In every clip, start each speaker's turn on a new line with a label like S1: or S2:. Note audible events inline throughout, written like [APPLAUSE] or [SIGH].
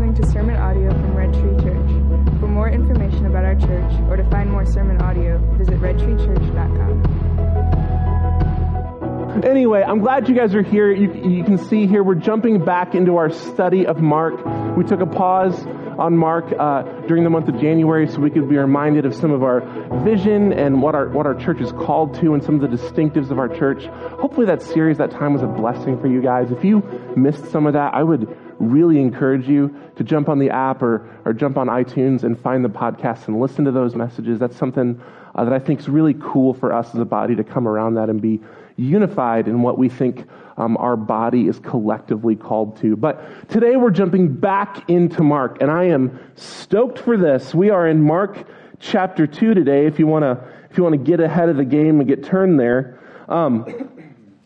S1: listening to sermon audio from Red Tree Church. For more information about our church or to find more sermon audio, visit redtreechurch.com.
S2: Anyway, I'm glad you guys are here. You, you can see here we're jumping back into our study of Mark. We took a pause on Mark uh, during the month of January so we could be reminded of some of our vision and what our, what our church is called to and some of the distinctives of our church. Hopefully, that series, that time was a blessing for you guys. If you missed some of that, I would really encourage you to jump on the app or, or jump on iTunes and find the podcast and listen to those messages. That's something uh, that I think is really cool for us as a body to come around that and be unified in what we think um, our body is collectively called to. But today we're jumping back into Mark, and I am stoked for this. We are in Mark chapter 2 today, if you want to if you want to get ahead of the game and get turned there. Um,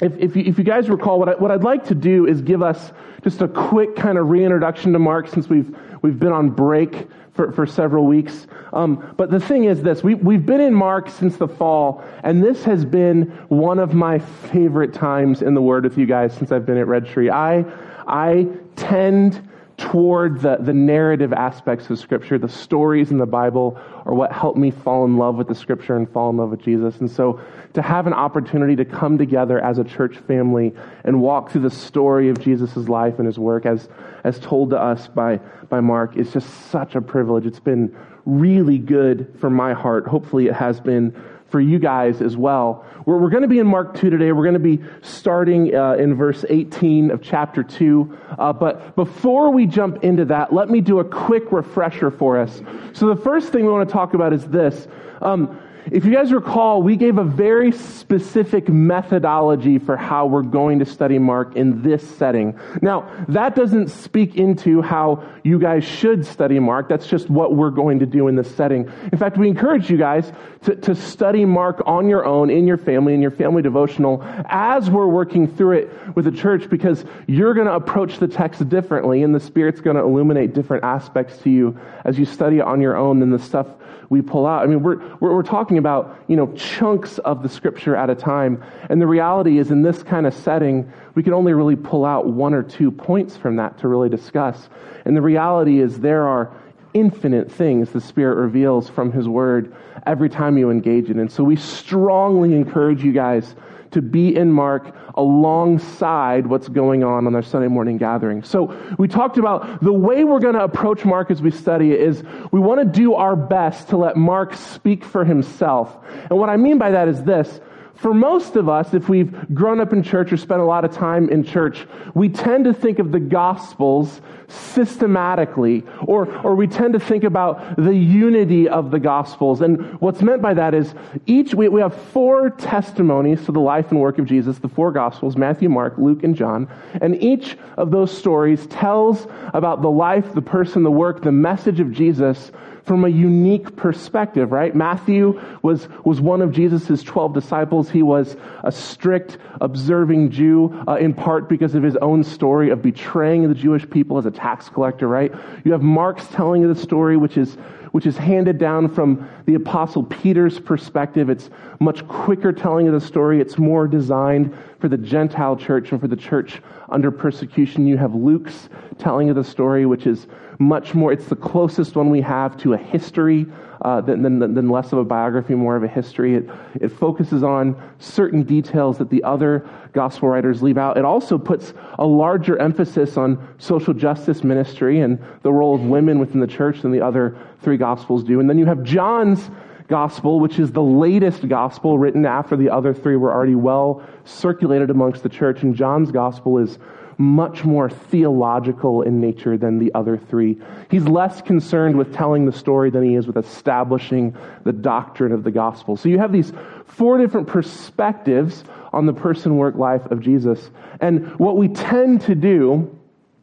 S2: if, if, you, if you guys recall, what, I, what I'd like to do is give us just a quick kind of reintroduction to Mark since we've, we've been on break for, for several weeks. Um, but the thing is this we, we've been in Mark since the fall, and this has been one of my favorite times in the Word with you guys since I've been at Red Tree. I, I tend toward the, the narrative aspects of Scripture. The stories in the Bible are what helped me fall in love with the Scripture and fall in love with Jesus. And so to have an opportunity to come together as a church family and walk through the story of Jesus' life and his work as, as told to us by, by Mark is just such a privilege. It's been really good for my heart. Hopefully, it has been for you guys as well. We're, we're going to be in Mark 2 today. We're going to be starting uh, in verse 18 of chapter 2. Uh, but before we jump into that, let me do a quick refresher for us. So, the first thing we want to talk about is this. Um, if you guys recall, we gave a very specific methodology for how we're going to study Mark in this setting. Now, that doesn't speak into how you guys should study Mark. That's just what we're going to do in this setting. In fact, we encourage you guys to, to study Mark on your own, in your family, in your family devotional, as we're working through it with the church, because you're going to approach the text differently, and the Spirit's going to illuminate different aspects to you as you study it on your own than the stuff we pull out. I mean, we're, we're, we're, talking about, you know, chunks of the scripture at a time. And the reality is, in this kind of setting, we can only really pull out one or two points from that to really discuss. And the reality is, there are infinite things the Spirit reveals from His Word every time you engage it. And so we strongly encourage you guys to be in Mark alongside what's going on on our Sunday morning gathering. So we talked about the way we're going to approach Mark as we study it is we want to do our best to let Mark speak for himself. And what I mean by that is this for most of us, if we've grown up in church or spent a lot of time in church, we tend to think of the Gospels systematically, or, or we tend to think about the unity of the Gospels. And what's meant by that is each, we, we have four testimonies to the life and work of Jesus, the four Gospels Matthew, Mark, Luke, and John. And each of those stories tells about the life, the person, the work, the message of Jesus from a unique perspective, right? Matthew was, was one of Jesus' 12 disciples. He was a strict, observing Jew, uh, in part because of his own story of betraying the Jewish people as a tax collector, right? You have Mark's telling of the story, which is which is handed down from the Apostle Peter's perspective. It's much quicker telling of the story. It's more designed for the Gentile church and for the church under persecution. You have Luke's telling of the story, which is much more, it's the closest one we have to a history uh, than, than, than, less of a biography, more of a history. It, it focuses on certain details that the other gospel writers leave out. It also puts a larger emphasis on social justice ministry and the role of women within the church than the other three gospels do. And then you have John's gospel, which is the latest gospel written after the other three were already well circulated amongst the church. And John's gospel is much more theological in nature than the other three. He's less concerned with telling the story than he is with establishing the doctrine of the gospel. So you have these four different perspectives on the person, work, life of Jesus. And what we tend to do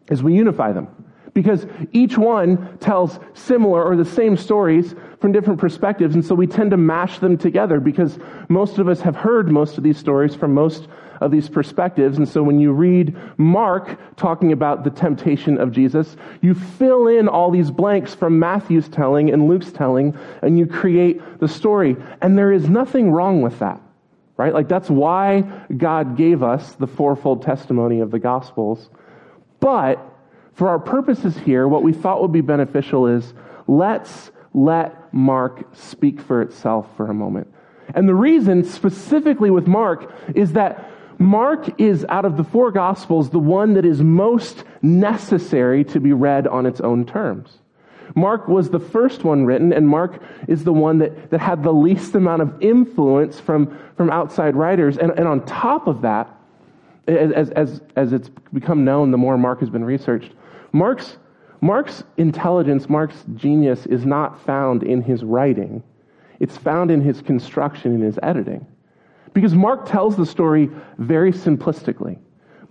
S2: is we unify them because each one tells similar or the same stories from different perspectives. And so we tend to mash them together because most of us have heard most of these stories from most of these perspectives. And so when you read Mark talking about the temptation of Jesus, you fill in all these blanks from Matthew's telling and Luke's telling, and you create the story. And there is nothing wrong with that, right? Like that's why God gave us the fourfold testimony of the Gospels. But for our purposes here, what we thought would be beneficial is let's let Mark speak for itself for a moment. And the reason, specifically with Mark, is that Mark is, out of the four Gospels, the one that is most necessary to be read on its own terms. Mark was the first one written, and Mark is the one that, that had the least amount of influence from, from outside writers. And, and on top of that, as, as, as it's become known, the more Mark has been researched, Mark's, Mark's intelligence, Mark's genius is not found in his writing. It's found in his construction, in his editing. Because Mark tells the story very simplistically.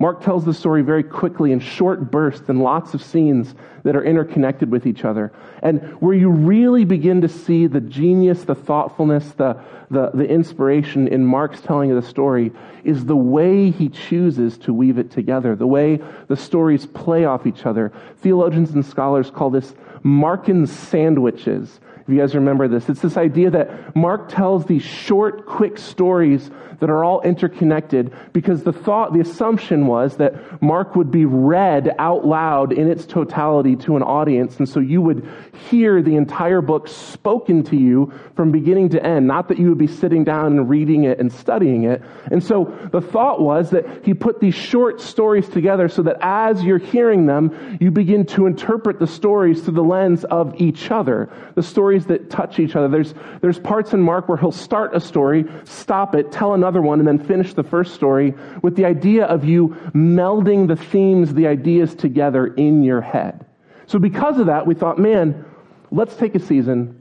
S2: Mark tells the story very quickly in short bursts and lots of scenes that are interconnected with each other. And where you really begin to see the genius, the thoughtfulness, the, the, the inspiration in Mark's telling of the story is the way he chooses to weave it together, the way the stories play off each other. Theologians and scholars call this Markan sandwiches you guys remember this, it's this idea that Mark tells these short, quick stories that are all interconnected because the thought, the assumption was that Mark would be read out loud in its totality to an audience. And so you would hear the entire book spoken to you from beginning to end, not that you would be sitting down and reading it and studying it. And so the thought was that he put these short stories together so that as you're hearing them, you begin to interpret the stories through the lens of each other. The stories stories that touch each other. There's, there's parts in Mark where he'll start a story, stop it, tell another one, and then finish the first story with the idea of you melding the themes, the ideas together in your head. So, because of that, we thought, man, let's take a season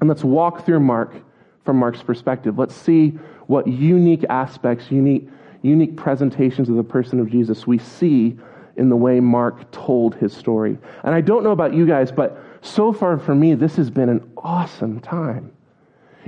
S2: and let's walk through Mark from Mark's perspective. Let's see what unique aspects, unique, unique presentations of the person of Jesus we see in the way Mark told his story. And I don't know about you guys, but so far for me, this has been an awesome time.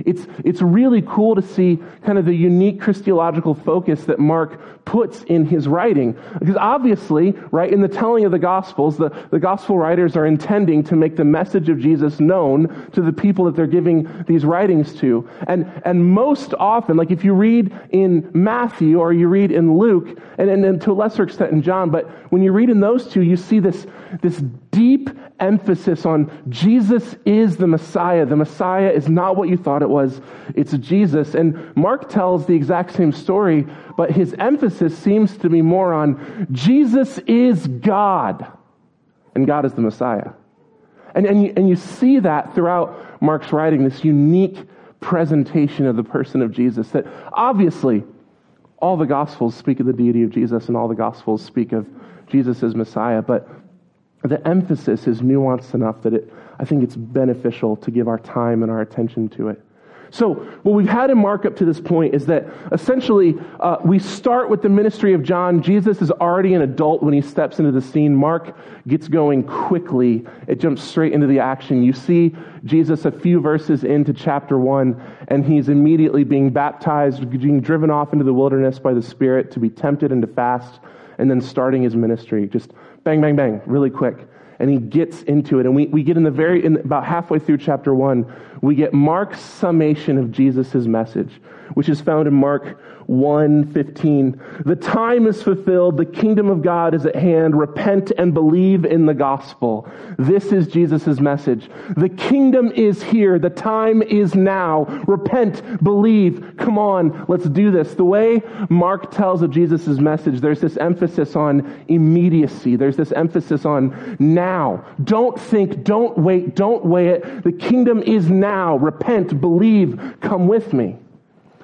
S2: It's, it's really cool to see kind of the unique Christological focus that Mark puts in his writing. Because obviously, right, in the telling of the Gospels, the, the Gospel writers are intending to make the message of Jesus known to the people that they're giving these writings to. And, and most often, like if you read in Matthew or you read in Luke, and, and, and to a lesser extent in John, but when you read in those two, you see this, this deep emphasis on Jesus is the Messiah. The Messiah is not what you thought it was, it's Jesus. And Mark tells the exact same story, but his emphasis seems to be more on Jesus is God, and God is the Messiah. And, and, you, and you see that throughout Mark's writing, this unique presentation of the person of Jesus, that obviously all the Gospels speak of the deity of Jesus, and all the Gospels speak of Jesus as Messiah, but the emphasis is nuanced enough that it, I think it's beneficial to give our time and our attention to it. So, what we've had in Mark up to this point is that essentially uh, we start with the ministry of John. Jesus is already an adult when he steps into the scene. Mark gets going quickly, it jumps straight into the action. You see Jesus a few verses into chapter one, and he's immediately being baptized, being driven off into the wilderness by the Spirit to be tempted and to fast, and then starting his ministry. Just bang, bang, bang, really quick. And he gets into it. And we, we get in the very, in about halfway through chapter one, we get Mark's summation of Jesus' message, which is found in Mark 1:15. The time is fulfilled, the kingdom of God is at hand. Repent and believe in the gospel. This is Jesus' message. The kingdom is here, the time is now. Repent, believe. Come on, let's do this. The way Mark tells of Jesus' message, there's this emphasis on immediacy. There's this emphasis on now. Don't think, don't wait, don't weigh it. The kingdom is now. Repent, believe, come with me.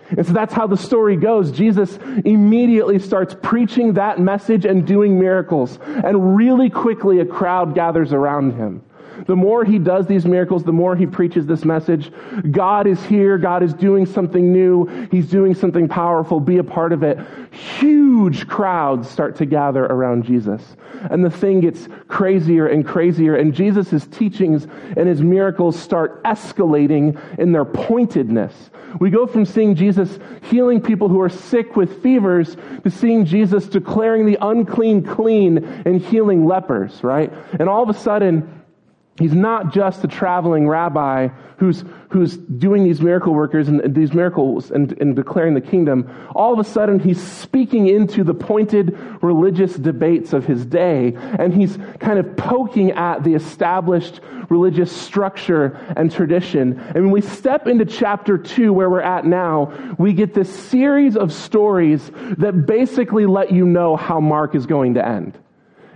S2: And so that's how the story goes. Jesus immediately starts preaching that message and doing miracles. And really quickly, a crowd gathers around him. The more he does these miracles, the more he preaches this message. God is here. God is doing something new. He's doing something powerful. Be a part of it. Huge crowds start to gather around Jesus. And the thing gets crazier and crazier. And Jesus' teachings and his miracles start escalating in their pointedness. We go from seeing Jesus healing people who are sick with fevers to seeing Jesus declaring the unclean clean and healing lepers, right? And all of a sudden, He's not just a traveling rabbi who's, who's doing these miracle workers and these miracles and, and declaring the kingdom. All of a sudden, he's speaking into the pointed religious debates of his day, and he's kind of poking at the established religious structure and tradition. And when we step into chapter two, where we're at now, we get this series of stories that basically let you know how Mark is going to end.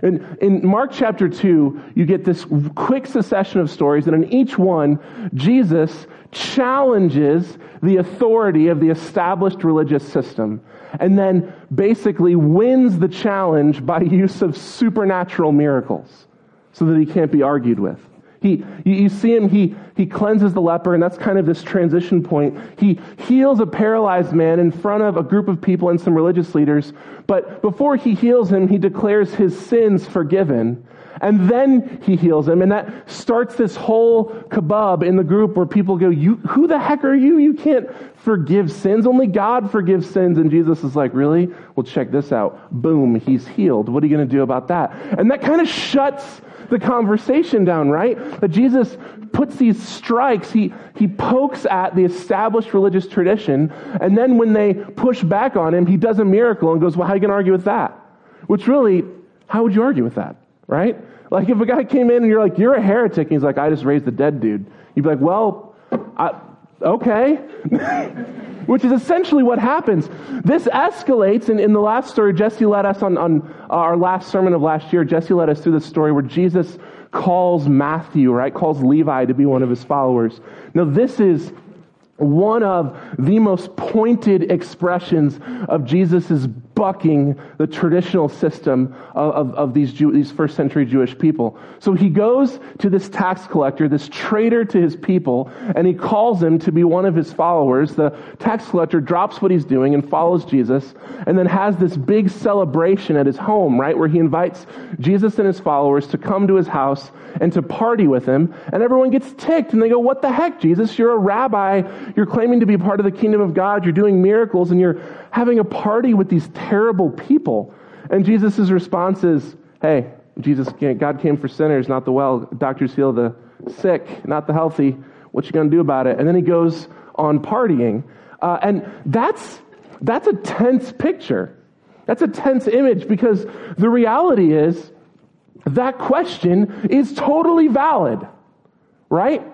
S2: In, in Mark chapter 2, you get this quick succession of stories, and in each one, Jesus challenges the authority of the established religious system, and then basically wins the challenge by use of supernatural miracles so that he can't be argued with. He, you, see him, he, he cleanses the leper, and that's kind of this transition point. He heals a paralyzed man in front of a group of people and some religious leaders, but before he heals him, he declares his sins forgiven. And then he heals him, and that starts this whole kebab in the group where people go, you, Who the heck are you? You can't forgive sins. Only God forgives sins. And Jesus is like, Really? Well, check this out. Boom, he's healed. What are you going to do about that? And that kind of shuts the conversation down, right? That Jesus puts these strikes, he, he pokes at the established religious tradition, and then when they push back on him, he does a miracle and goes, Well, how are you going to argue with that? Which really, how would you argue with that, right? Like if a guy came in and you're like, You're a heretic, and he's like, I just raised the dead dude. You'd be like, Well, I, okay. [LAUGHS] Which is essentially what happens. This escalates, and in the last story, Jesse led us on, on uh, our last sermon of last year, Jesse led us through the story where Jesus calls Matthew, right? Calls Levi to be one of his followers. Now, this is one of the most pointed expressions of Jesus' bucking the traditional system of, of, of these, Jew, these first century Jewish people. So he goes to this tax collector, this traitor to his people, and he calls him to be one of his followers. The tax collector drops what he's doing and follows Jesus, and then has this big celebration at his home, right, where he invites Jesus and his followers to come to his house and to party with him. And everyone gets ticked, and they go, What the heck, Jesus? You're a rabbi. You're claiming to be part of the kingdom of God. You're doing miracles, and you're having a party with these terrible people. And Jesus' response is, hey, Jesus, God came for sinners, not the well. Doctors heal the sick, not the healthy. What you going to do about it? And then he goes on partying. Uh, and that's, that's a tense picture. That's a tense image because the reality is that question is totally valid, right?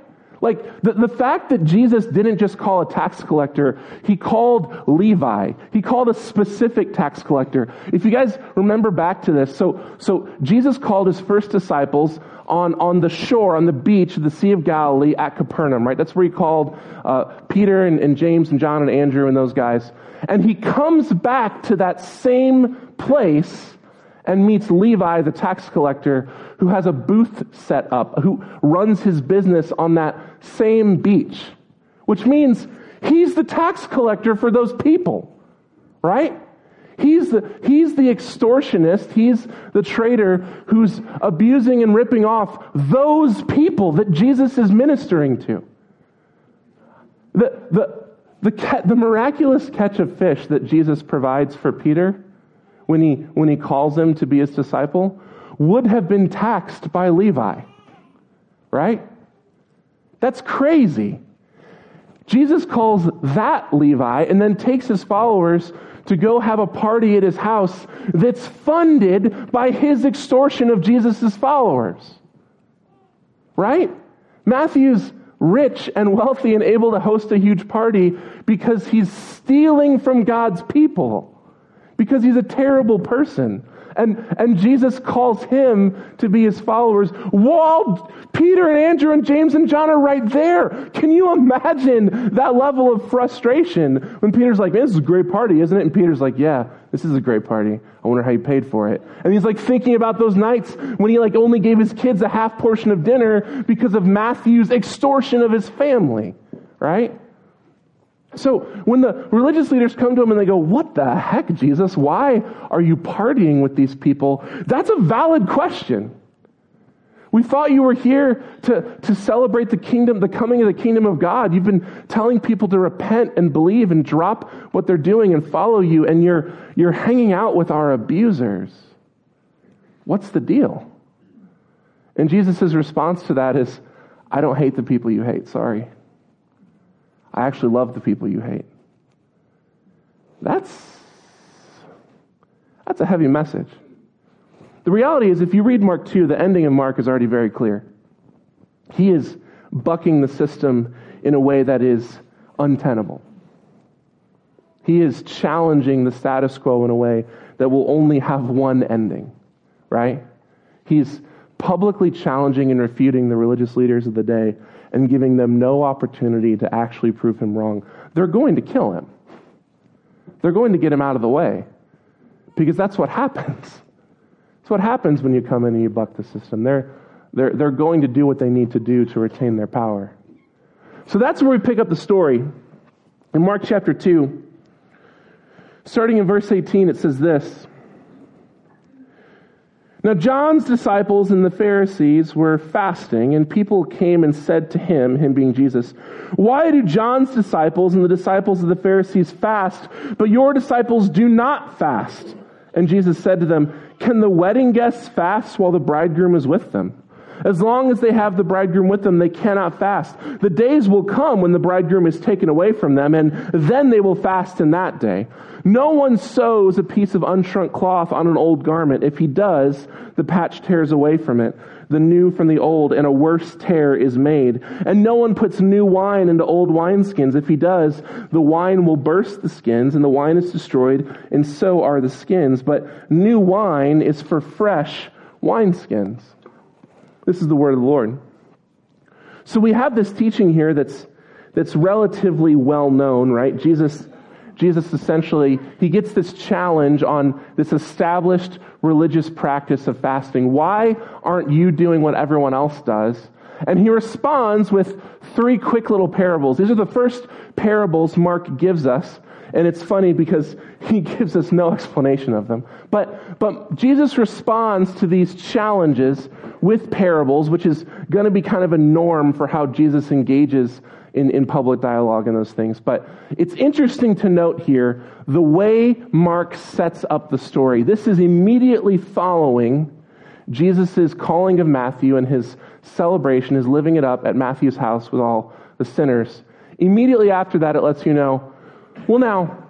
S2: Like the, the fact that Jesus didn't just call a tax collector, he called Levi. He called a specific tax collector. If you guys remember back to this, so, so Jesus called his first disciples on, on the shore, on the beach of the Sea of Galilee at Capernaum, right? That's where he called uh, Peter and, and James and John and Andrew and those guys. And he comes back to that same place and meets Levi, the tax collector, who has a booth set up, who runs his business on that same beach, which means he's the tax collector for those people, right? He's the, he's the extortionist, he's the traitor who's abusing and ripping off those people that Jesus is ministering to. The, the, the, the miraculous catch of fish that Jesus provides for Peter when he, when he calls him to be his disciple would have been taxed by Levi. Right? That's crazy. Jesus calls that Levi and then takes his followers to go have a party at his house that's funded by his extortion of Jesus' followers. Right? Matthew's rich and wealthy and able to host a huge party because he's stealing from God's people because he's a terrible person. And, and Jesus calls him to be his followers while Peter and Andrew and James and John are right there. Can you imagine that level of frustration when Peter's like, man, this is a great party, isn't it? And Peter's like, yeah, this is a great party. I wonder how you paid for it. And he's like thinking about those nights when he like only gave his kids a half portion of dinner because of Matthew's extortion of his family, right? So when the religious leaders come to him and they go, What the heck, Jesus? Why are you partying with these people? That's a valid question. We thought you were here to, to celebrate the kingdom, the coming of the kingdom of God. You've been telling people to repent and believe and drop what they're doing and follow you, and you're, you're hanging out with our abusers. What's the deal? And Jesus' response to that is, I don't hate the people you hate, sorry. I actually love the people you hate. That's, that's a heavy message. The reality is, if you read Mark 2, the ending of Mark is already very clear. He is bucking the system in a way that is untenable. He is challenging the status quo in a way that will only have one ending, right? He's publicly challenging and refuting the religious leaders of the day and giving them no opportunity to actually prove him wrong. They're going to kill him. They're going to get him out of the way because that's what happens. That's what happens when you come in and you buck the system. They're, they're, they're going to do what they need to do to retain their power. So that's where we pick up the story. In Mark chapter 2, starting in verse 18, it says this. Now, John's disciples and the Pharisees were fasting, and people came and said to him, him being Jesus, Why do John's disciples and the disciples of the Pharisees fast, but your disciples do not fast? And Jesus said to them, Can the wedding guests fast while the bridegroom is with them? As long as they have the bridegroom with them, they cannot fast. The days will come when the bridegroom is taken away from them, and then they will fast in that day. No one sews a piece of unshrunk cloth on an old garment. If he does, the patch tears away from it, the new from the old, and a worse tear is made. And no one puts new wine into old wineskins. If he does, the wine will burst the skins, and the wine is destroyed, and so are the skins. But new wine is for fresh wineskins. This is the word of the Lord. So we have this teaching here that's, that's relatively well known, right? Jesus, Jesus essentially, he gets this challenge on this established religious practice of fasting. Why aren't you doing what everyone else does? And he responds with three quick little parables. These are the first parables Mark gives us. And it's funny because [LAUGHS] he gives us no explanation of them. But, but Jesus responds to these challenges with parables, which is going to be kind of a norm for how Jesus engages in, in public dialogue and those things. But it's interesting to note here the way Mark sets up the story. This is immediately following Jesus' calling of Matthew and his celebration, his living it up at Matthew's house with all the sinners. Immediately after that, it lets you know well, now,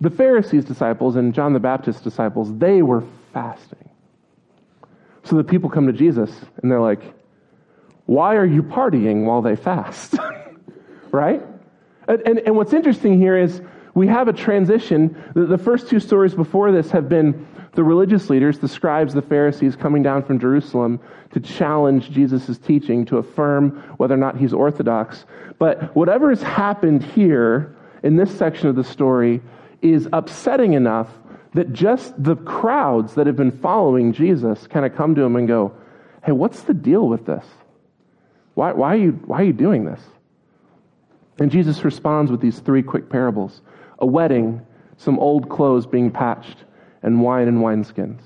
S2: the Pharisees' disciples and John the Baptist's disciples, they were fasting. So the people come to Jesus and they're like, why are you partying while they fast? [LAUGHS] right? And, and, and, what's interesting here is we have a transition. The, the first two stories before this have been the religious leaders, the scribes, the Pharisees, coming down from Jerusalem to challenge Jesus' teaching, to affirm whether or not he's orthodox. But whatever has happened here in this section of the story is upsetting enough that just the crowds that have been following Jesus kind of come to him and go, Hey, what's the deal with this? Why, why, are, you, why are you doing this? And Jesus responds with these three quick parables a wedding, some old clothes being patched, and wine and wineskins.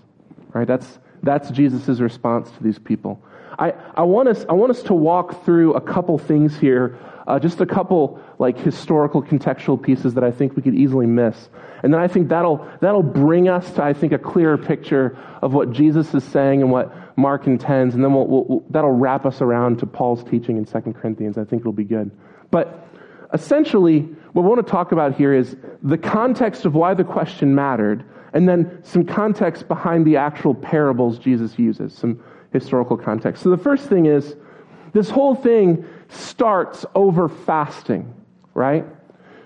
S2: Right? That's, that's Jesus' response to these people. I, I, want us, I want us to walk through a couple things here uh, just a couple like historical contextual pieces that I think we could easily miss. And then I think that'll, that'll bring us to, I think, a clearer picture of what Jesus is saying and what Mark intends. And then we'll, we'll, that'll wrap us around to Paul's teaching in 2 Corinthians. I think it'll be good. But essentially, what we want to talk about here is the context of why the question mattered, and then some context behind the actual parables Jesus uses, some historical context. So the first thing is this whole thing starts over fasting, right?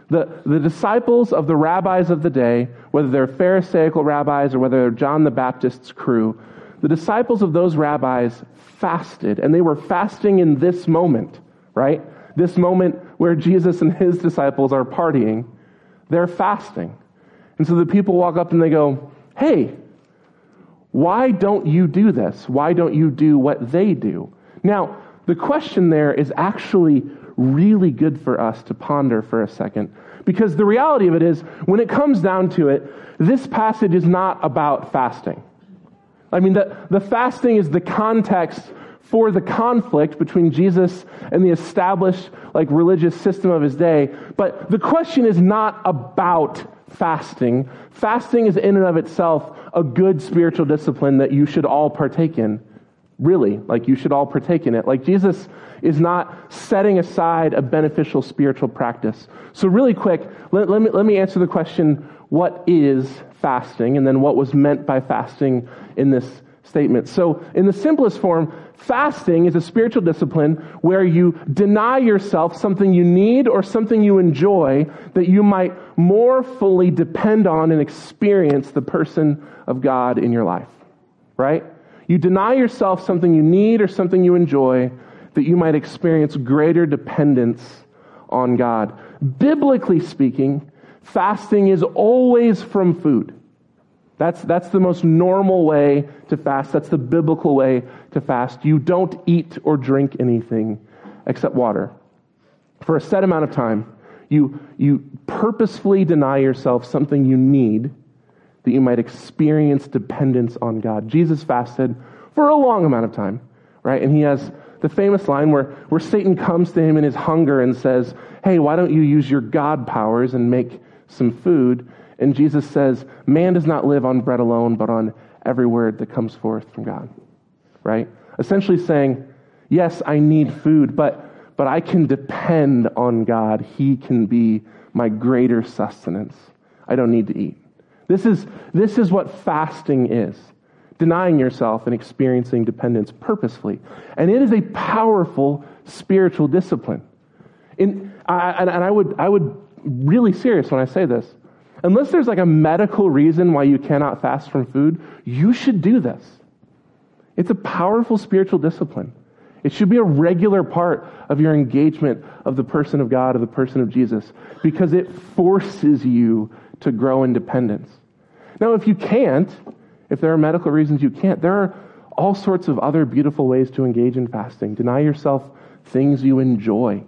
S2: The, the disciples of the rabbis of the day, whether they're Pharisaical rabbis or whether they're John the Baptist's crew, the disciples of those rabbis fasted, and they were fasting in this moment, right? This moment where Jesus and his disciples are partying, they're fasting. And so the people walk up and they go, Hey, why don't you do this? Why don't you do what they do? Now, the question there is actually really good for us to ponder for a second. Because the reality of it is, when it comes down to it, this passage is not about fasting. I mean, the, the fasting is the context for the conflict between Jesus and the established like religious system of his day. But the question is not about fasting. Fasting is in and of itself a good spiritual discipline that you should all partake in. Really, like you should all partake in it. Like Jesus is not setting aside a beneficial spiritual practice. So, really quick, let, let, me, let me answer the question what is fasting, and then what was meant by fasting in this statement. So, in the simplest form, fasting is a spiritual discipline where you deny yourself something you need or something you enjoy that you might more fully depend on and experience the person of God in your life. Right? You deny yourself something you need or something you enjoy that you might experience greater dependence on God. Biblically speaking, fasting is always from food. That's, that's the most normal way to fast. That's the biblical way to fast. You don't eat or drink anything except water. For a set amount of time, you, you purposefully deny yourself something you need that you might experience dependence on God. Jesus fasted for a long amount of time, right? And he has the famous line where, where Satan comes to him in his hunger and says, Hey, why don't you use your God powers and make some food? And Jesus says, Man does not live on bread alone, but on every word that comes forth from God. Right? Essentially saying, Yes, I need food, but, but I can depend on God. He can be my greater sustenance. I don't need to eat. This is, this is what fasting is denying yourself and experiencing dependence purposefully. And it is a powerful spiritual discipline. In, I, and, I would, I would really serious when I say this unless there's like a medical reason why you cannot fast from food, you should do this. It's a powerful spiritual discipline. It should be a regular part of your engagement of the person of God, of the person of Jesus, because it forces you to grow in dependence. Now, if you can't, if there are medical reasons you can't, there are all sorts of other beautiful ways to engage in fasting. Deny yourself things you enjoy.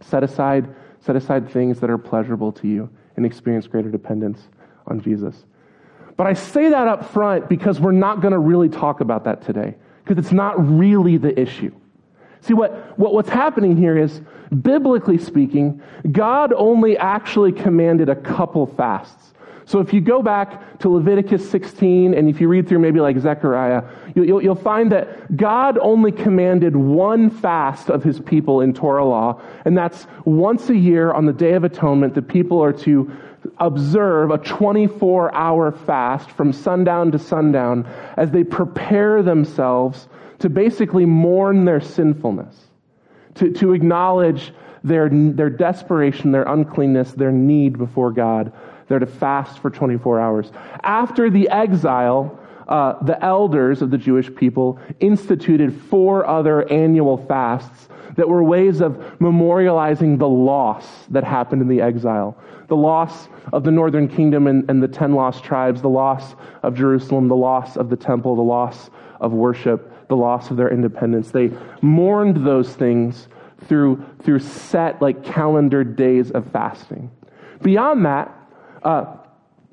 S2: Set aside, set aside things that are pleasurable to you and experience greater dependence on Jesus. But I say that up front because we're not going to really talk about that today, because it's not really the issue. See, what, what, what's happening here is, biblically speaking, God only actually commanded a couple fasts. So if you go back to Leviticus 16, and if you read through maybe like Zechariah, you'll, you'll, find that God only commanded one fast of his people in Torah law, and that's once a year on the Day of Atonement, the people are to observe a 24 hour fast from sundown to sundown as they prepare themselves to basically mourn their sinfulness, to, to acknowledge their, their desperation, their uncleanness, their need before God they're to fast for 24 hours. After the exile, uh, the elders of the Jewish people instituted four other annual fasts that were ways of memorializing the loss that happened in the exile. The loss of the northern kingdom and, and the ten lost tribes, the loss of Jerusalem, the loss of the temple, the loss of worship, the loss of their independence. They mourned those things through, through set, like calendar days of fasting. Beyond that, uh,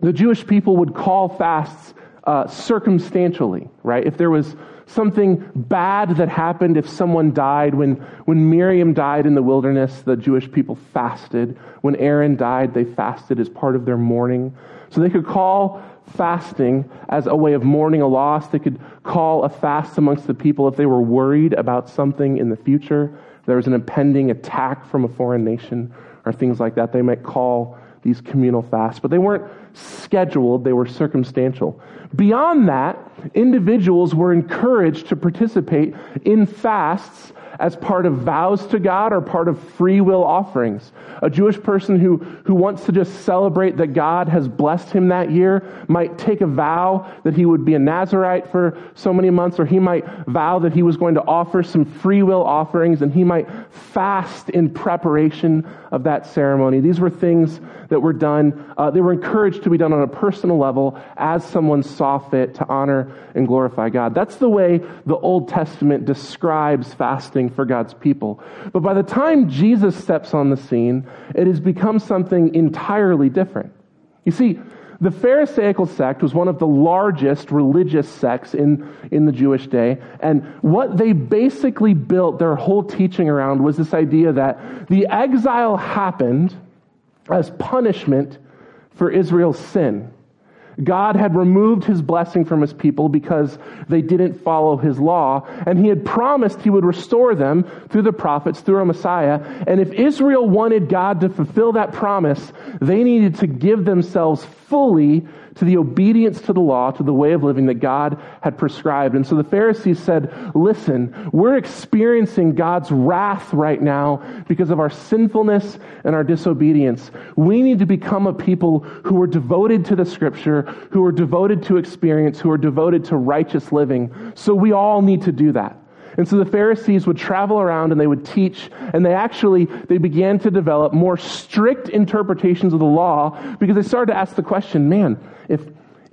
S2: the Jewish people would call fasts uh, circumstantially, right? If there was something bad that happened, if someone died, when, when Miriam died in the wilderness, the Jewish people fasted. When Aaron died, they fasted as part of their mourning. So they could call fasting as a way of mourning a loss. They could call a fast amongst the people if they were worried about something in the future. There was an impending attack from a foreign nation or things like that. They might call these communal fasts, but they weren't scheduled, they were circumstantial. Beyond that, individuals were encouraged to participate in fasts as part of vows to God or part of free will offerings. A Jewish person who, who wants to just celebrate that God has blessed him that year might take a vow that he would be a Nazarite for so many months, or he might vow that he was going to offer some free will offerings and he might fast in preparation of that ceremony. These were things that were done, uh, they were encouraged to be done on a personal level as someone saw fit to honor and glorify God. That's the way the Old Testament describes fasting for God's people. But by the time Jesus steps on the scene, it has become something entirely different. You see, the Pharisaical sect was one of the largest religious sects in, in the Jewish day. And what they basically built their whole teaching around was this idea that the exile happened as punishment for Israel's sin. God had removed his blessing from his people because they didn't follow his law, and he had promised he would restore them through the prophets, through a Messiah. And if Israel wanted God to fulfill that promise, they needed to give themselves fully to the obedience to the law, to the way of living that God had prescribed. And so the Pharisees said, listen, we're experiencing God's wrath right now because of our sinfulness and our disobedience. We need to become a people who are devoted to the scripture, who are devoted to experience, who are devoted to righteous living. So we all need to do that. And so the Pharisees would travel around and they would teach, and they actually, they began to develop more strict interpretations of the law because they started to ask the question, man, if,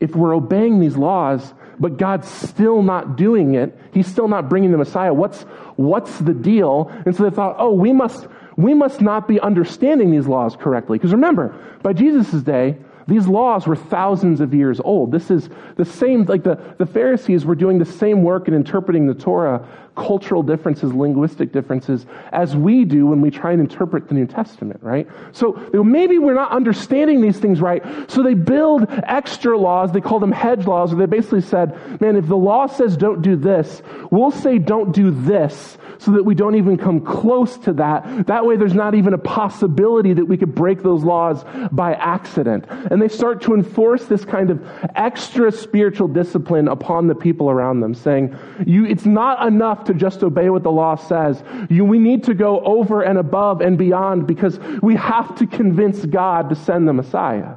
S2: if we're obeying these laws, but God's still not doing it, He's still not bringing the Messiah, what's, what's the deal? And so they thought, oh, we must, we must not be understanding these laws correctly. Because remember, by Jesus' day, these laws were thousands of years old. This is the same, like the, the Pharisees were doing the same work in interpreting the Torah, cultural differences, linguistic differences, as we do when we try and interpret the New Testament, right? So maybe we're not understanding these things right. So they build extra laws. They call them hedge laws, where they basically said, man, if the law says don't do this, we'll say don't do this so that we don't even come close to that. That way there's not even a possibility that we could break those laws by accident. And they start to enforce this kind of extra spiritual discipline upon the people around them, saying, you, it's not enough to just obey what the law says. You, we need to go over and above and beyond because we have to convince God to send the Messiah.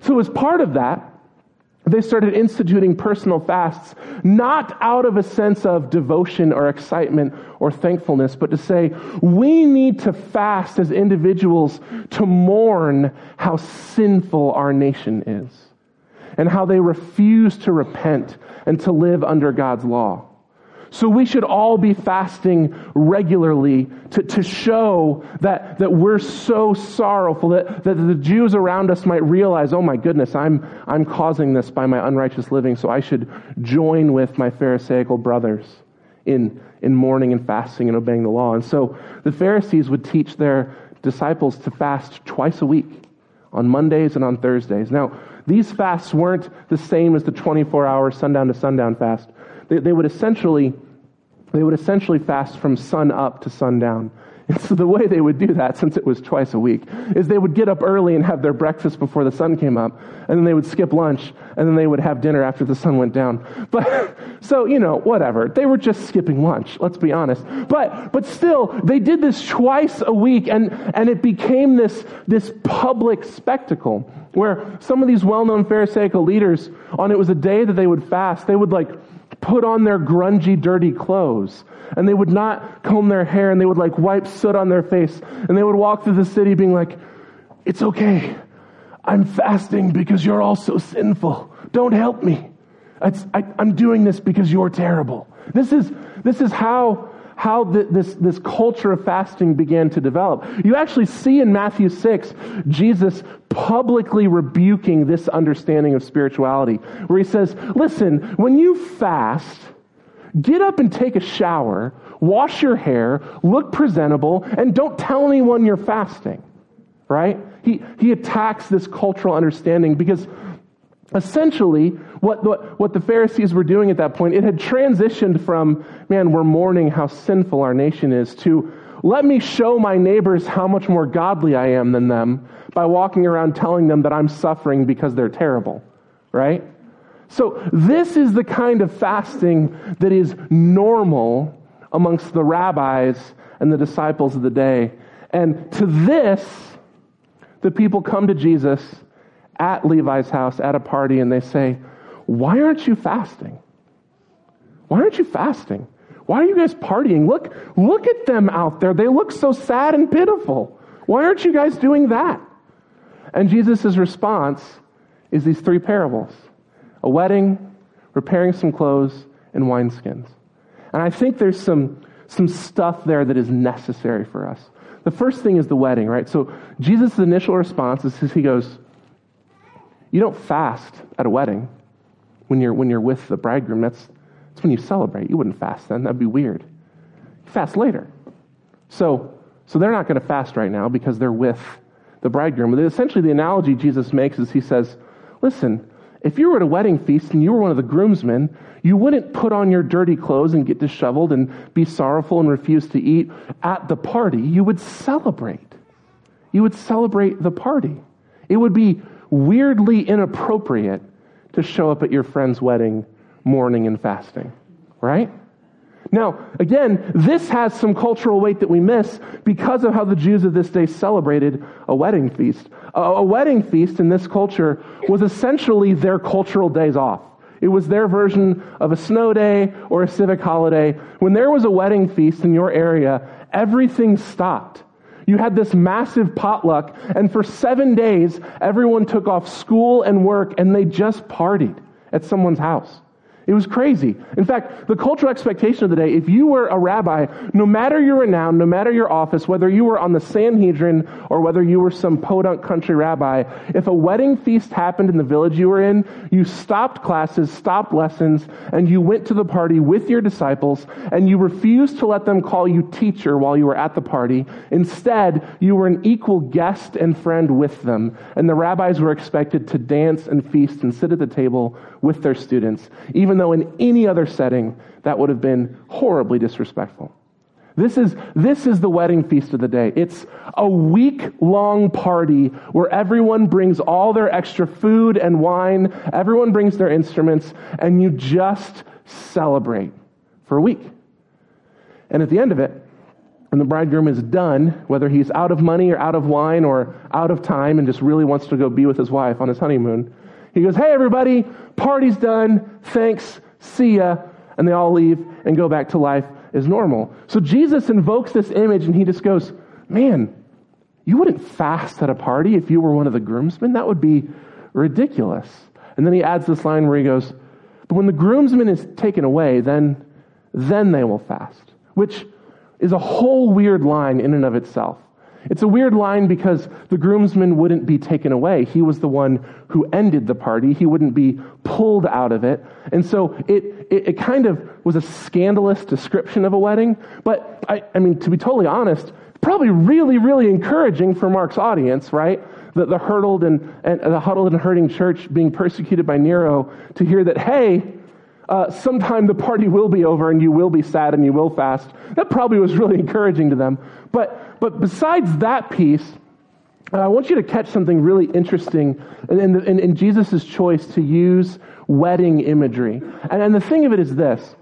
S2: So as part of that, they started instituting personal fasts, not out of a sense of devotion or excitement or thankfulness, but to say, we need to fast as individuals to mourn how sinful our nation is and how they refuse to repent and to live under God's law. So we should all be fasting regularly to, to show that, that we're so sorrowful that, that the Jews around us might realize, oh my goodness, I'm, I'm causing this by my unrighteous living, so I should join with my Pharisaical brothers in, in mourning and fasting and obeying the law. And so the Pharisees would teach their disciples to fast twice a week on Mondays and on Thursdays. Now, these fasts weren't the same as the 24 hour sundown to sundown fast. They, they would essentially they would essentially fast from sun up to sundown. [LAUGHS] And so the way they would do that, since it was twice a week, is they would get up early and have their breakfast before the sun came up, and then they would skip lunch, and then they would have dinner after the sun went down. [LAUGHS] But so you know, whatever. They were just skipping lunch. Let's be honest. But but still, they did this twice a week, and and it became this this public spectacle where some of these well-known Pharisaical leaders, on it was a day that they would fast, they would like put on their grungy, dirty clothes. And they would not comb their hair and they would like wipe soot on their face. And they would walk through the city being like, It's okay. I'm fasting because you're all so sinful. Don't help me. I, am doing this because you're terrible. This is, this is how how this, this culture of fasting began to develop. You actually see in Matthew 6, Jesus publicly rebuking this understanding of spirituality, where he says, Listen, when you fast, get up and take a shower, wash your hair, look presentable, and don't tell anyone you're fasting. Right? He, he attacks this cultural understanding because essentially what, what, what the Pharisees were doing at that point, it had transitioned from, man, we're mourning how sinful our nation is, to let me show my neighbors how much more godly I am than them by walking around telling them that I'm suffering because they're terrible, right? So, this is the kind of fasting that is normal amongst the rabbis and the disciples of the day. And to this, the people come to Jesus at Levi's house at a party and they say, why aren't you fasting? Why aren't you fasting? Why are you guys partying? Look, look at them out there. They look so sad and pitiful. Why aren't you guys doing that? And Jesus' response is these three parables a wedding, repairing some clothes, and wineskins. And I think there's some, some stuff there that is necessary for us. The first thing is the wedding, right? So Jesus' initial response is he goes, You don't fast at a wedding when you're, when you're with the bridegroom. That's, that's when you celebrate. You wouldn't fast then, that'd be weird. You fast later. So, so they're not going to fast right now because they're with the bridegroom. Essentially, the analogy Jesus makes is he says, Listen, If you were at a wedding feast and you were one of the groomsmen, you wouldn't put on your dirty clothes and get disheveled and be sorrowful and refuse to eat at the party. You would celebrate. You would celebrate the party. It would be weirdly inappropriate to show up at your friend's wedding mourning and fasting, right? Now, again, this has some cultural weight that we miss because of how the Jews of this day celebrated a wedding feast. A, wedding feast in this culture was essentially their cultural days off. It was their version of a snow day or a civic holiday. When there was a wedding feast in your area, everything stopped. You had this massive potluck, and for seven days, everyone took off school and work and they just partied at someone's house. It was crazy. In fact, the cultural expectation of the day, if you were a rabbi, no matter your renown, no matter your office, whether you were on the Sanhedrin or whether you were some podunk country rabbi, if a wedding feast happened in the village you were in, you stopped classes, stopped lessons, and you went to the party with your disciples, and you refused to let them call you teacher while you were at the party. Instead, you were an equal guest and friend with them, and the rabbis were expected to dance and feast and sit at the table with their students, even though in any other setting that would have been horribly disrespectful. This is, this is the wedding feast of the day. It's a week long party where everyone brings all their extra food and wine, everyone brings their instruments, and you just celebrate for a week. And at the end of it, when the bridegroom is done, whether he's out of money or out of wine or out of time and just really wants to go be with his wife on his honeymoon, he goes, Hey, everybody, party's done. Thanks. See ya. And they all leave and go back to life as normal. So Jesus invokes this image and he just goes, Man, you wouldn't fast at a party if you were one of the groomsmen. That would be ridiculous. And then he adds this line where he goes, But when the groomsman is taken away, then, then they will fast, which is a whole weird line in and of itself. It's a weird line because the groomsman wouldn't be taken away. He was the one who ended the party. He wouldn't be pulled out of it. And so it, it, it kind of was a scandalous description of a wedding. But I, I mean, to be totally honest, probably really, really encouraging for Mark's audience, right? The, the hurdled and, and the huddled and hurting church being persecuted by Nero to hear that, hey, uh, sometime the party will be over and you will be sad and you will fast. That probably was really [LAUGHS] encouraging to them. But, but besides that piece, uh, I want you to catch something really interesting in, in, in Jesus' choice to use wedding imagery. And, and the thing of it is this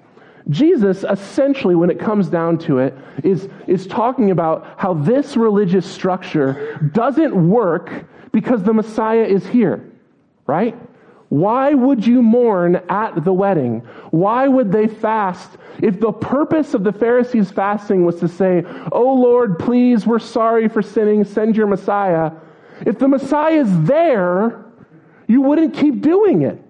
S2: Jesus, essentially, when it comes down to it, is, is talking about how this religious structure doesn't work because the Messiah is here, right? Why would you mourn at the wedding? Why would they fast? If the purpose of the Pharisees' fasting was to say, Oh Lord, please, we're sorry for sinning, send your Messiah. If the Messiah is there, you wouldn't keep doing it.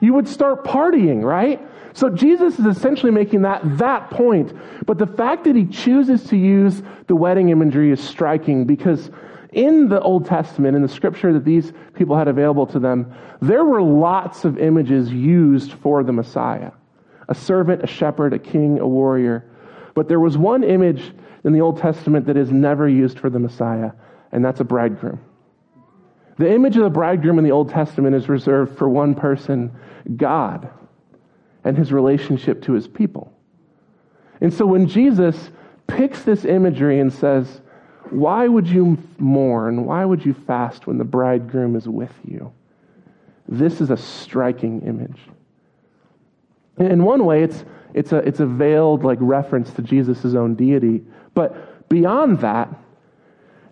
S2: You would start partying, right? So Jesus is essentially making that that point. But the fact that he chooses to use the wedding imagery is striking because in the Old Testament, in the scripture that these people had available to them, there were lots of images used for the Messiah a servant, a shepherd, a king, a warrior. But there was one image in the Old Testament that is never used for the Messiah, and that's a bridegroom. The image of the bridegroom in the Old Testament is reserved for one person, God, and his relationship to his people. And so when Jesus picks this imagery and says, why would you mourn? Why would you fast when the bridegroom is with you? This is a striking image. In one way, it's, it's, a, it's a veiled like reference to Jesus' own deity. But beyond that,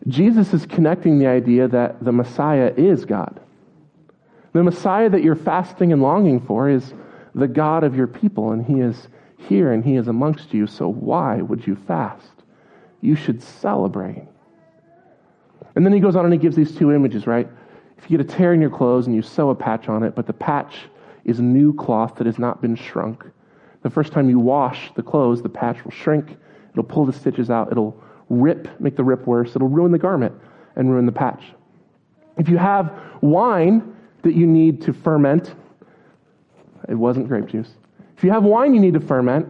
S2: Jesus is connecting the idea that the Messiah is God. The Messiah that you're fasting and longing for is the God of your people, and He is here and He is amongst you. So why would you fast? You should celebrate. And then he goes on and he gives these two images, right? If you get a tear in your clothes and you sew a patch on it, but the patch is new cloth that has not been shrunk, the first time you wash the clothes, the patch will shrink, it'll pull the stitches out, it'll rip, make the rip worse, it'll ruin the garment and ruin the patch. If you have wine that you need to ferment, it wasn't grape juice. If you have wine you need to ferment,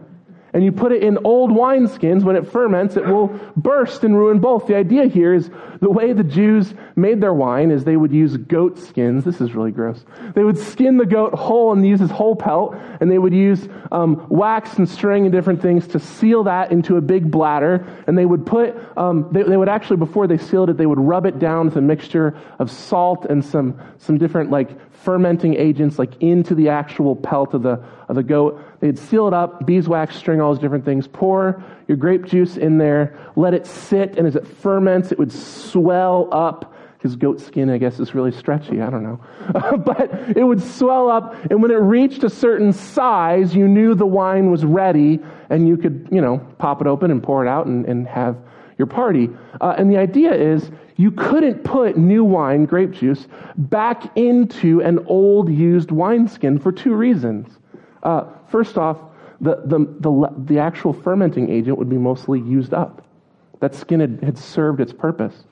S2: and you put it in old wineskins, when it ferments, it will burst and ruin both. The idea here is the way the Jews made their wine is they would use goat skins. This is really gross. They would skin the goat whole and use this whole pelt, and they would use um, wax and string and different things to seal that into a big bladder. And they would put, um, they, they would actually, before they sealed it, they would rub it down with a mixture of salt and some, some different like fermenting agents like into the actual pelt of the, of the goat. They'd seal it up, beeswax, string, all those different things. Pour your grape juice in there, let it sit, and as it ferments, it would swell up because goat skin, I guess, is really stretchy. I don't know. [LAUGHS] but it would swell up, and when it reached a certain size, you knew the wine was ready, and you could, you know, pop it open and pour it out and, and have your party. Uh, and the idea is you couldn't put new wine, grape juice, back into an old used wineskin for two reasons. Uh, first off, the, the, the, the, actual fermenting agent would be mostly used up. That skin had, had served its purpose.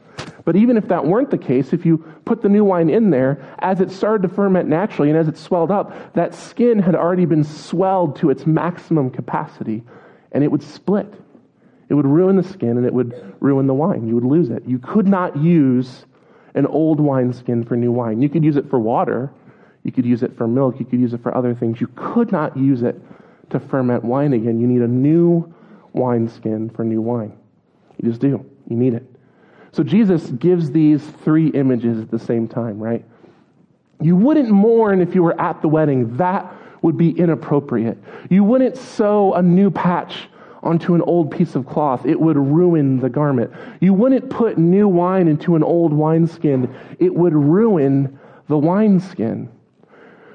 S2: But even if that weren't the case, if you put the new wine in there, as it started to ferment naturally and as it swelled up, that skin had already been swelled to its maximum capacity and it would split. It would ruin the skin and it would ruin the wine. You would lose it. You could not use an old wineskin for new wine. You could use it for water, you could use it for milk, you could use it for other things. You could not use it to ferment wine again. You need a new wineskin for new wine. You just do. You need it. So Jesus gives these three images at the same time, right? You wouldn't mourn if you were at the wedding. That would be inappropriate. You wouldn't sew a new patch onto an old piece of cloth, it would ruin the garment. You wouldn't put new wine into an old wineskin, it would ruin the wineskin.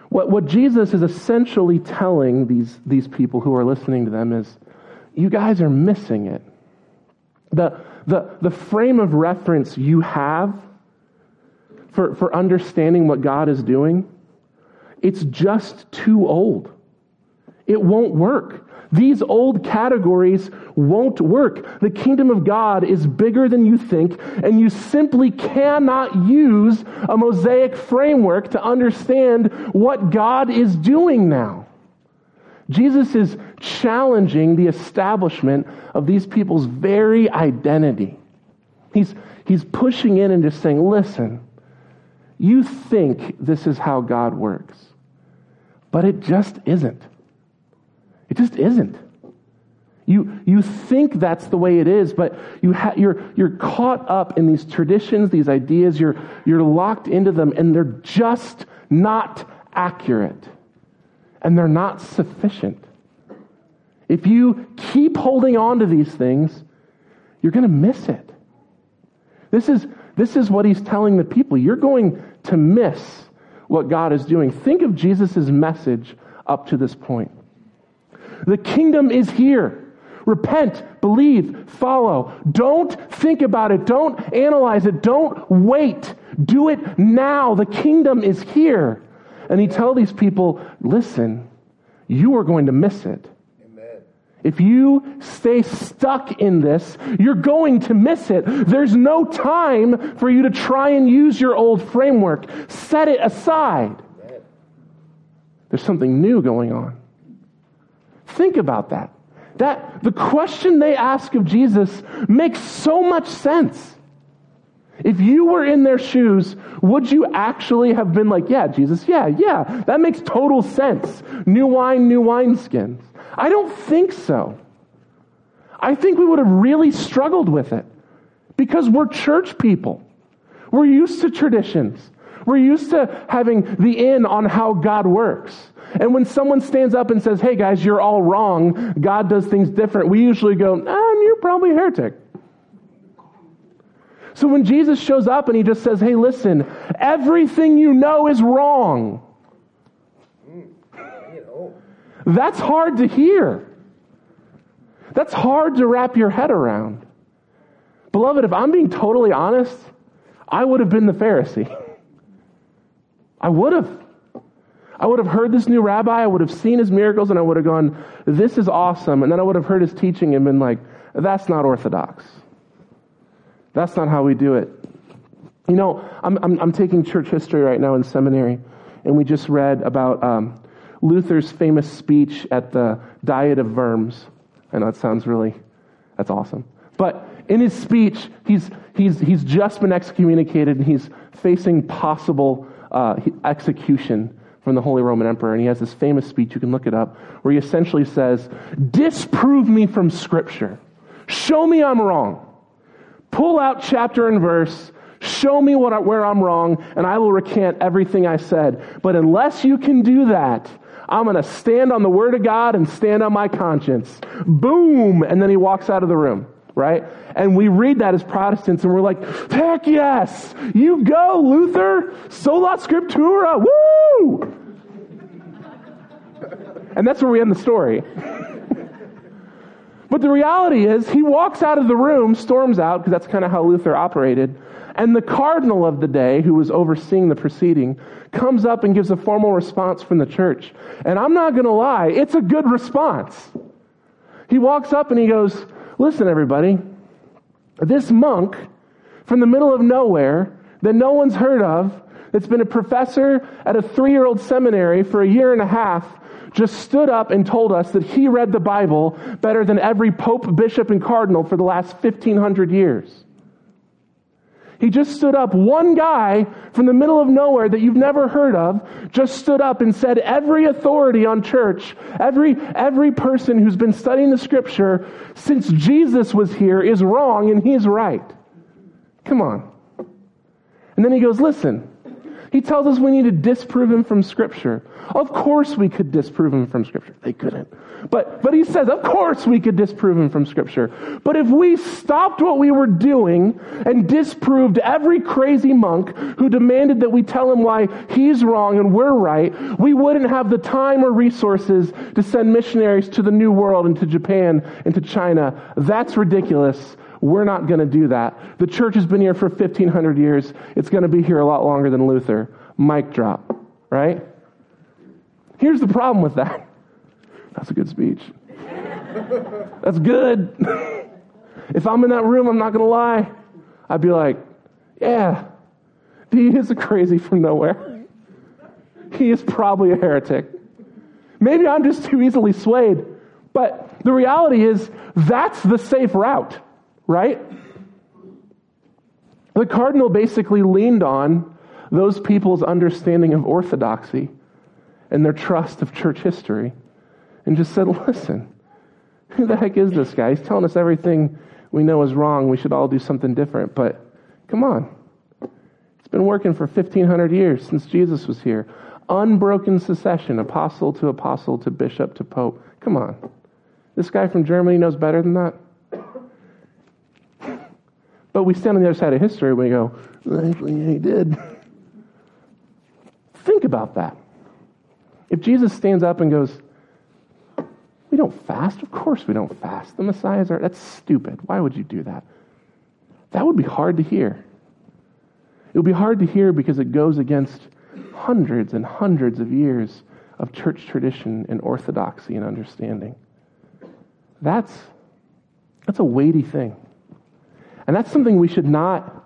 S2: What, what Jesus is essentially telling these, these people who are listening to them is, you guys are missing it. The, the, the frame of reference you have for, for understanding what God is doing, it's just too old. It won't work. These old categories won't work. The kingdom of God is bigger than you think, and you simply cannot use a Mosaic framework to understand what God is doing now. Jesus is challenging the establishment of these people's very identity. He's, he's pushing in and just saying, listen, you think this is how God works, but it just isn't. It just isn't. You, you think that's the way it is, but you ha- you're, you're caught up in these traditions, these ideas, you're, you're locked into them, and they're just not accurate. And they're not sufficient. If you keep holding on to these things, you're going to miss it. This is, this is what he's telling the people. You're going to miss what God is doing. Think of Jesus' message up to this point. The kingdom is here. Repent, believe, follow. Don't think about it. Don't analyze it. Don't wait. Do it now. The kingdom is here. And he tells these people, listen, you are going to miss it. Amen. If you stay stuck in this, you're going to miss it. There's no time for you to try and use your old framework. Set it aside. Amen. There's something new going on. Think about that. That the question they ask of Jesus makes so much sense. If you were in their shoes, would you actually have been like, yeah, Jesus, yeah, yeah, that makes total sense. New wine, new wineskins. I don't think so. I think we would have really struggled with it because we're church people. We're used to traditions. We're used to having the in on how God works. And when someone stands up and says, hey guys, you're all wrong, God does things different, we usually go, ah, you're probably a heretic. So when Jesus shows up and he just says, hey, listen, everything you know is wrong. That's hard to hear. That's hard to wrap your head around. Beloved, if I'm being totally honest, I would have been the Pharisee. [LAUGHS] I would have. I would have heard this new rabbi, I would have seen his miracles, and I would have gone, This is awesome. And then I would have heard his teaching and been like, That's not orthodox. That's not how we do it. You know, I'm, I'm, I'm taking church history right now in seminary, and we just read about um, Luther's famous speech at the Diet of Worms. I know it sounds really, that's awesome. But in his speech, he's, he's, he's just been excommunicated and he's facing possible uh, execution from the Holy Roman Emperor. And he has this famous speech, you can look it up, where he essentially says, Disprove me from Scripture. Show me I'm wrong. Pull out chapter and verse. Show me what, where I'm wrong, and I will recant everything I said. But unless you can do that, I'm going to stand on the Word of God and stand on my conscience. Boom! And then he walks out of the room right? And we read that as Protestants and we're like, heck yes, you go, Luther, sola scriptura, woo! And that's where we end the story. but the reality is, he walks out of the room, storms out, because that's kind of how Luther operated. And the cardinal of the day, who was overseeing the proceeding, comes up and gives a formal response from the church. And I'm not going to lie, it's a good response. He walks up and he goes, Listen, everybody, this monk from the middle of nowhere that no one's heard of, that's been a professor at a three year old seminary for a year and a half, just stood up and told us that he read the Bible better than every pope, bishop, and cardinal for the last 1500 years. He just stood up. One guy from the middle of nowhere that you've never heard of just stood up and said, Every authority on church, every, every person who's been studying the scripture since Jesus was here is wrong and he's right. Come on. And then he goes, Listen, he tells us we need to disprove him from Scripture. Of course we could disprove him from Scripture. They couldn't. But, but he says, of course we could disprove him from Scripture. But if we stopped what we were doing and disproved every crazy monk who demanded that we tell him why he's wrong and we're right, we wouldn't have the time or resources to send missionaries to the New World and to Japan and to China. That's ridiculous. We're not going to do that. The church has been here for 1,500 years. It's going to be here a lot longer than Luther. Mic drop, right? Here's the problem with that. That's a good speech. That's good. [LAUGHS] if I'm in that room, I'm not going to lie. I'd be like, yeah, he is a crazy from nowhere. He is probably a heretic. Maybe I'm just too easily swayed. But the reality is, that's the safe route right? The cardinal basically leaned on those people's understanding of orthodoxy and their trust of church history and just said, listen, who the heck is this guy? He's telling us everything we know is wrong. We should all do something different. But come on. It's been working for 1,500 years since Jesus was here. Unbroken succession, apostle to apostle to bishop to pope. Come on. This guy from Germany knows better than that. But we stand on the other side of history and we go, actually, he did. Think about that. If Jesus stands up and goes, we don't fast. Of course we don't fast. The Messiahs are, that's stupid. Why would you do that? That would be hard to hear. It would be hard to hear because it goes against hundreds and hundreds of years of church tradition and orthodoxy and understanding. That's, that's a weighty thing. And that's something we should not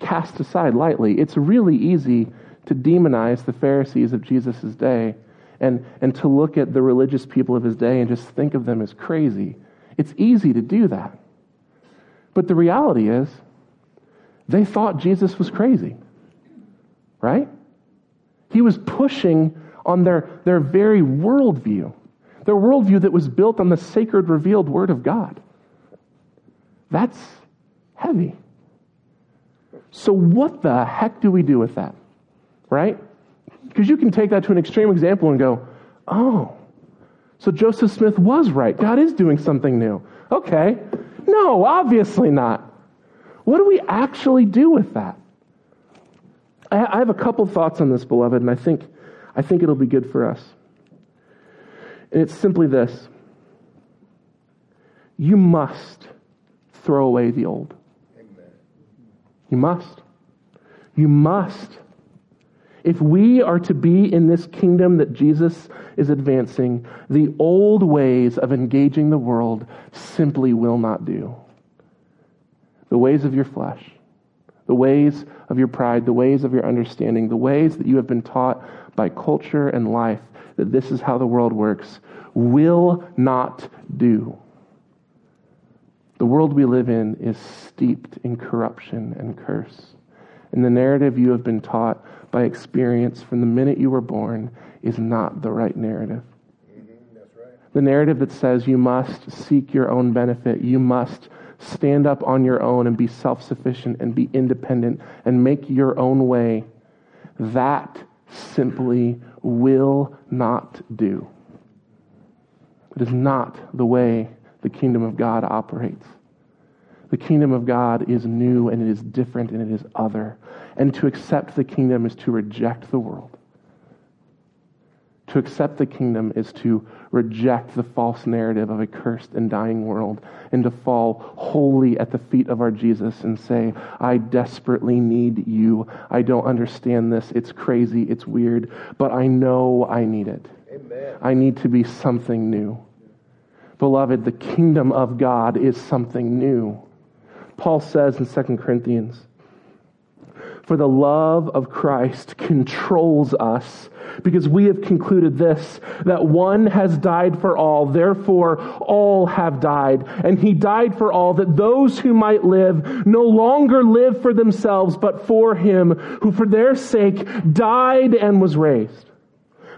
S2: cast aside lightly. It's really easy to demonize the Pharisees of Jesus' day and, and to look at the religious people of his day and just think of them as crazy. It's easy to do that. But the reality is, they thought Jesus was crazy, right? He was pushing on their, their very worldview, their worldview that was built on the sacred, revealed Word of God. That's heavy. So, what the heck do we do with that? Right? Because you can take that to an extreme example and go, oh, so Joseph Smith was right. God is doing something new. Okay. No, obviously not. What do we actually do with that? I have a couple thoughts on this, beloved, and I think, I think it'll be good for us. And it's simply this you must throw away the old. You must. You must. If we are to be in this kingdom that Jesus is advancing, the old ways of engaging the world simply will not do. The ways of your flesh, the ways of your pride, the ways of your understanding, the ways that you have been taught by culture and life that this is how the world works, will not do. The world we live in is steeped in corruption and curse. And the narrative you have been taught by experience from the minute you were born is not the right narrative. The narrative that says you must seek your own benefit, you must stand up on your own and be self sufficient and be independent and make your own way, that simply will not do. It is not the way the kingdom of God operates. The kingdom of God is new and it is different and it is other. And to accept the kingdom is to reject the world. To accept the kingdom is to reject the false narrative of a cursed and dying world and to fall wholly at the feet of our Jesus and say, I desperately need you. I don't understand this. It's crazy. It's weird, but I know I need it. Amen. I need to be something new. Beloved, the kingdom of God is something new. Paul says in 2 Corinthians, For the love of Christ controls us because we have concluded this that one has died for all, therefore all have died. And he died for all, that those who might live no longer live for themselves, but for him who for their sake died and was raised.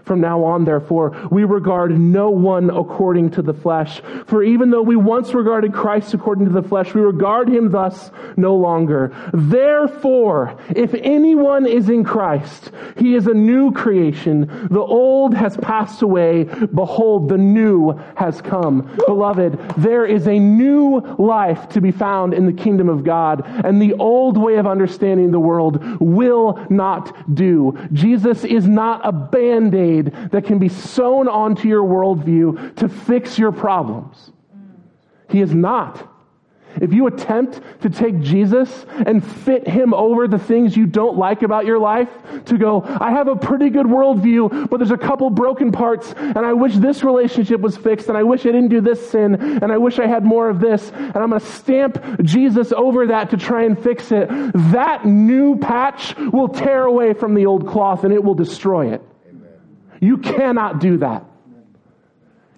S2: From now on, therefore, we regard no one according to the flesh. For even though we once regarded Christ according to the flesh, we regard him thus no longer. Therefore, if anyone is in Christ, he is a new creation. The old has passed away. Behold, the new has come. Beloved, there is a new life to be found in the kingdom of God, and the old way of understanding the world will not do. Jesus is not a that can be sewn onto your worldview to fix your problems. He is not. If you attempt to take Jesus and fit him over the things you don't like about your life, to go, I have a pretty good worldview, but there's a couple broken parts, and I wish this relationship was fixed, and I wish I didn't do this sin, and I wish I had more of this, and I'm going to stamp Jesus over that to try and fix it, that new patch will tear away from the old cloth and it will destroy it. You cannot do that.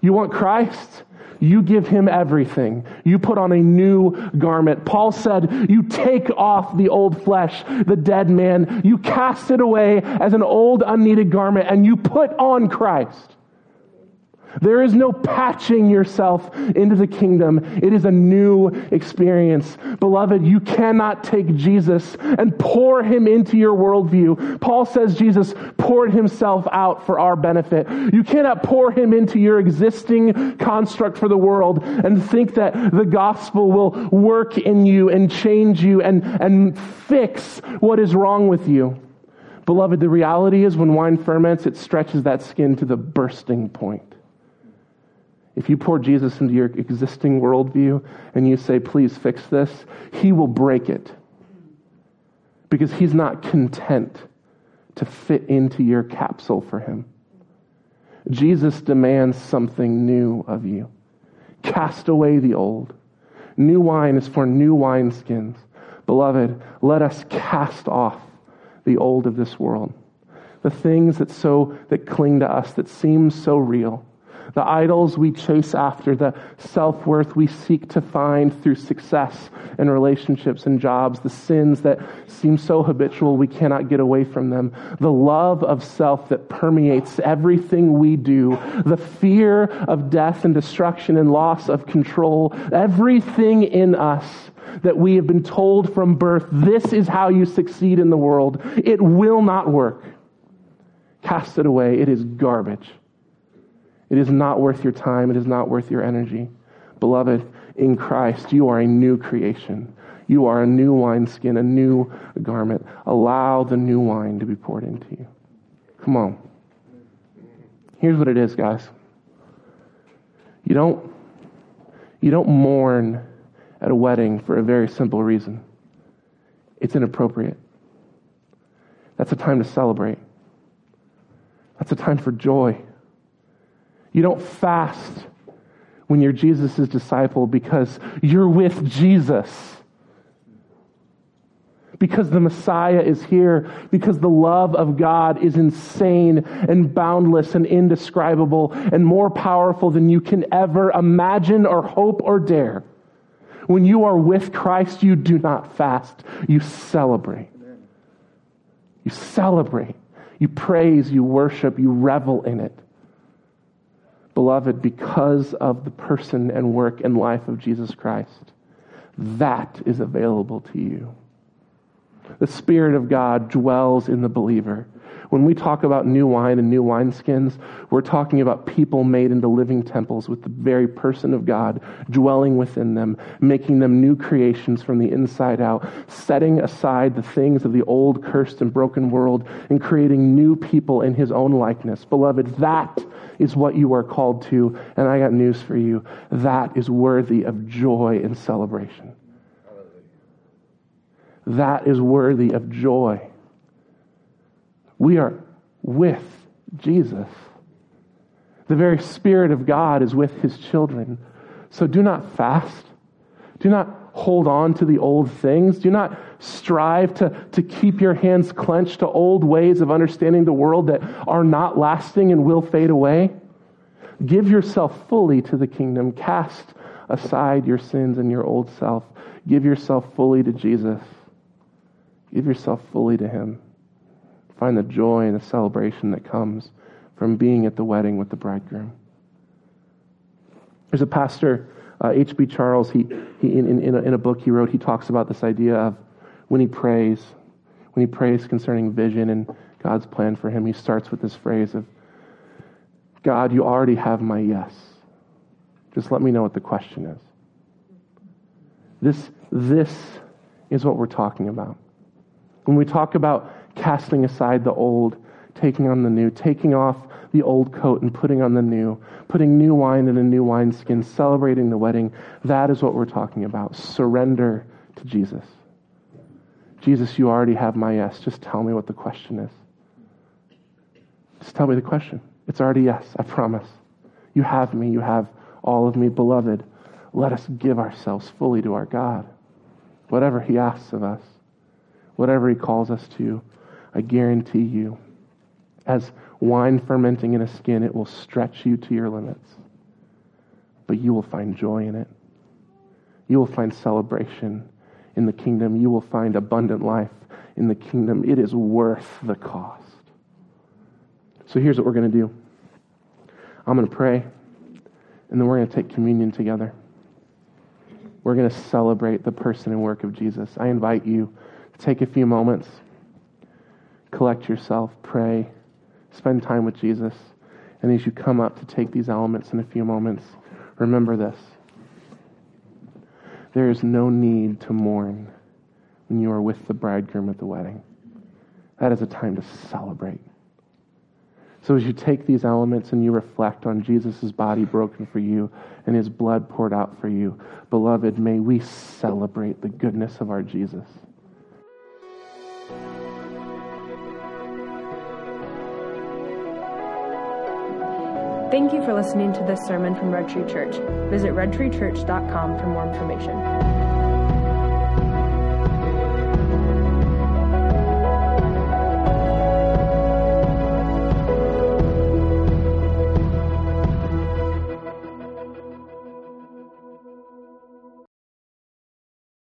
S2: You want Christ? You give him everything. You put on a new garment. Paul said, You take off the old flesh, the dead man. You cast it away as an old, unneeded garment, and you put on Christ. There is no patching yourself into the kingdom. It is a new experience. Beloved, you cannot take Jesus and pour him into your worldview. Paul says Jesus poured himself out for our benefit. You cannot pour him into your existing construct for the world and think that the gospel will work in you and change you and, and fix what is wrong with you. Beloved, the reality is when wine ferments, it stretches that skin to the bursting point. If you pour Jesus into your existing worldview and you say, please fix this, he will break it. Because he's not content to fit into your capsule for him. Jesus demands something new of you. Cast away the old. New wine is for new wineskins. Beloved, let us cast off the old of this world. The things that so that cling to us that seem so real the idols we chase after, the self worth we seek to find through success and relationships and jobs, the sins that seem so habitual we cannot get away from them, the love of self that permeates everything we do, the fear of death and destruction and loss of control, everything in us that we have been told from birth this is how you succeed in the world. It will not work. Cast it away. It is garbage. It is not worth your time. It is not worth your energy. Beloved, in Christ, you are a new creation. You are a new wineskin, a new garment. Allow the new wine to be poured into you. Come on. Here's what it is, guys. You don't, you don't mourn at a wedding for a very simple reason. It's inappropriate. That's a time to celebrate. That's a time for joy. You don't fast when you're Jesus' disciple because you're with Jesus. Because the Messiah is here, because the love of God is insane and boundless and indescribable and more powerful than you can ever imagine or hope or dare. When you are with Christ, you do not fast, you celebrate. You celebrate. You praise, you worship, you revel in it. Beloved, because of the person and work and life of Jesus Christ, that is available to you. The Spirit of God dwells in the believer. When we talk about new wine and new wineskins, we're talking about people made into living temples with the very person of God dwelling within them, making them new creations from the inside out, setting aside the things of the old, cursed, and broken world, and creating new people in His own likeness. Beloved, that is what you are called to, and I got news for you. That is worthy of joy and celebration. That is worthy of joy. We are with Jesus. The very Spirit of God is with his children. So do not fast. Do not hold on to the old things. Do not strive to, to keep your hands clenched to old ways of understanding the world that are not lasting and will fade away. Give yourself fully to the kingdom. Cast aside your sins and your old self. Give yourself fully to Jesus. Give yourself fully to Him. Find the joy and the celebration that comes from being at the wedding with the bridegroom. There's a pastor, H.B. Uh, Charles, he, he, in, in, a, in a book he wrote, he talks about this idea of when he prays, when he prays concerning vision and God's plan for him, he starts with this phrase of, God, you already have my yes. Just let me know what the question is. This, this is what we're talking about. When we talk about casting aside the old, taking on the new, taking off the old coat and putting on the new, putting new wine in a new wineskin, celebrating the wedding. That is what we're talking about. Surrender to Jesus. Jesus, you already have my yes. Just tell me what the question is. Just tell me the question. It's already yes, I promise. You have me. You have all of me, beloved. Let us give ourselves fully to our God. Whatever He asks of us, whatever He calls us to, I guarantee you, as wine fermenting in a skin, it will stretch you to your limits. But you will find joy in it. You will find celebration in the kingdom. You will find abundant life in the kingdom. It is worth the cost. So here's what we're going to do I'm going to pray, and then we're going to take communion together. We're going to celebrate the person and work of Jesus. I invite you to take a few moments collect yourself, pray, spend time with Jesus. And as you come up to take these elements in a few moments, remember this. There is no need to mourn when you are with the bridegroom at the wedding. That is a time to celebrate. So as you take these elements and you reflect on Jesus' body broken for you and his blood poured out for you, beloved, may we celebrate the goodness of our Jesus.
S1: Thank you for listening to this sermon from Red Tree Church. Visit redtreechurch.com for more information.